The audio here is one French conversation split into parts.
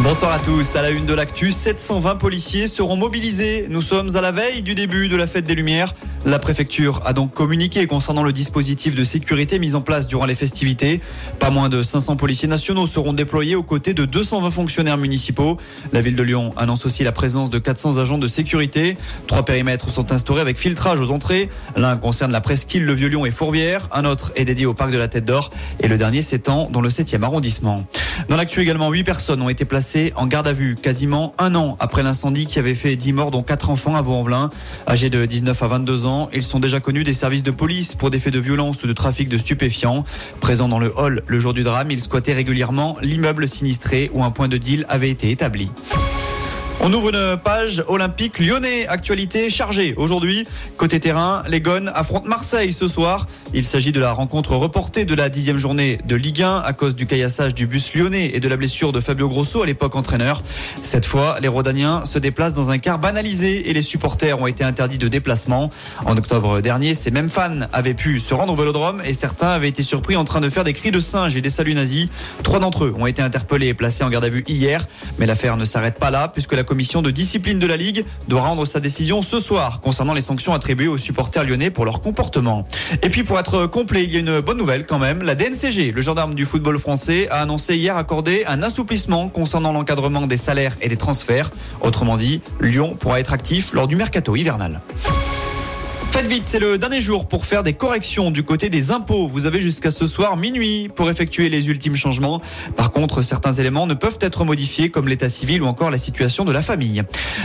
Bonsoir à tous. À la une de l'actu, 720 policiers seront mobilisés. Nous sommes à la veille du début de la fête des Lumières. La préfecture a donc communiqué concernant le dispositif de sécurité mis en place durant les festivités. Pas moins de 500 policiers nationaux seront déployés aux côtés de 220 fonctionnaires municipaux. La ville de Lyon annonce aussi la présence de 400 agents de sécurité. Trois périmètres sont instaurés avec filtrage aux entrées. L'un concerne la presqu'île, le Vieux-Lyon et Fourvière. Un autre est dédié au parc de la Tête d'Or. Et le dernier s'étend dans le 7e arrondissement. Dans l'actu également, 8 personnes ont été placées en garde à vue quasiment un an après l'incendie qui avait fait 10 morts dont 4 enfants à Vaux-en-Velin. Âgés de 19 à 22 ans, ils sont déjà connus des services de police pour des faits de violence ou de trafic de stupéfiants. Présents dans le hall le jour du drame, ils squattaient régulièrement l'immeuble sinistré où un point de deal avait été établi. On ouvre une page olympique lyonnais. Actualité chargée aujourd'hui. Côté terrain, les Gones affrontent Marseille ce soir. Il s'agit de la rencontre reportée de la dixième journée de Ligue 1 à cause du caillassage du bus lyonnais et de la blessure de Fabio Grosso à l'époque entraîneur. Cette fois, les Rodaniens se déplacent dans un car banalisé et les supporters ont été interdits de déplacement. En octobre dernier, ces mêmes fans avaient pu se rendre au Vélodrome et certains avaient été surpris en train de faire des cris de singe et des saluts nazis. Trois d'entre eux ont été interpellés et placés en garde à vue hier. Mais l'affaire ne s'arrête pas là puisque la commission de discipline de la Ligue doit rendre sa décision ce soir concernant les sanctions attribuées aux supporters lyonnais pour leur comportement. Et puis pour être complet, il y a une bonne nouvelle quand même. La DNCG, le gendarme du football français, a annoncé hier accorder un assouplissement concernant l'encadrement des salaires et des transferts. Autrement dit, Lyon pourra être actif lors du mercato hivernal. Faites vite, c'est le dernier jour pour faire des corrections du côté des impôts. Vous avez jusqu'à ce soir minuit pour effectuer les ultimes changements. Par contre, certains éléments ne peuvent être modifiés comme l'état civil ou encore la situation de la famille.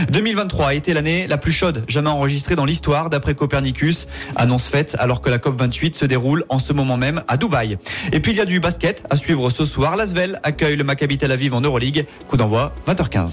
2023 a été l'année la plus chaude jamais enregistrée dans l'histoire d'après Copernicus. Annonce faite alors que la COP28 se déroule en ce moment même à Dubaï. Et puis il y a du basket à suivre ce soir. L'Asvel accueille le Maccabi Tel Aviv en Euroleague. Coup d'envoi 20h15.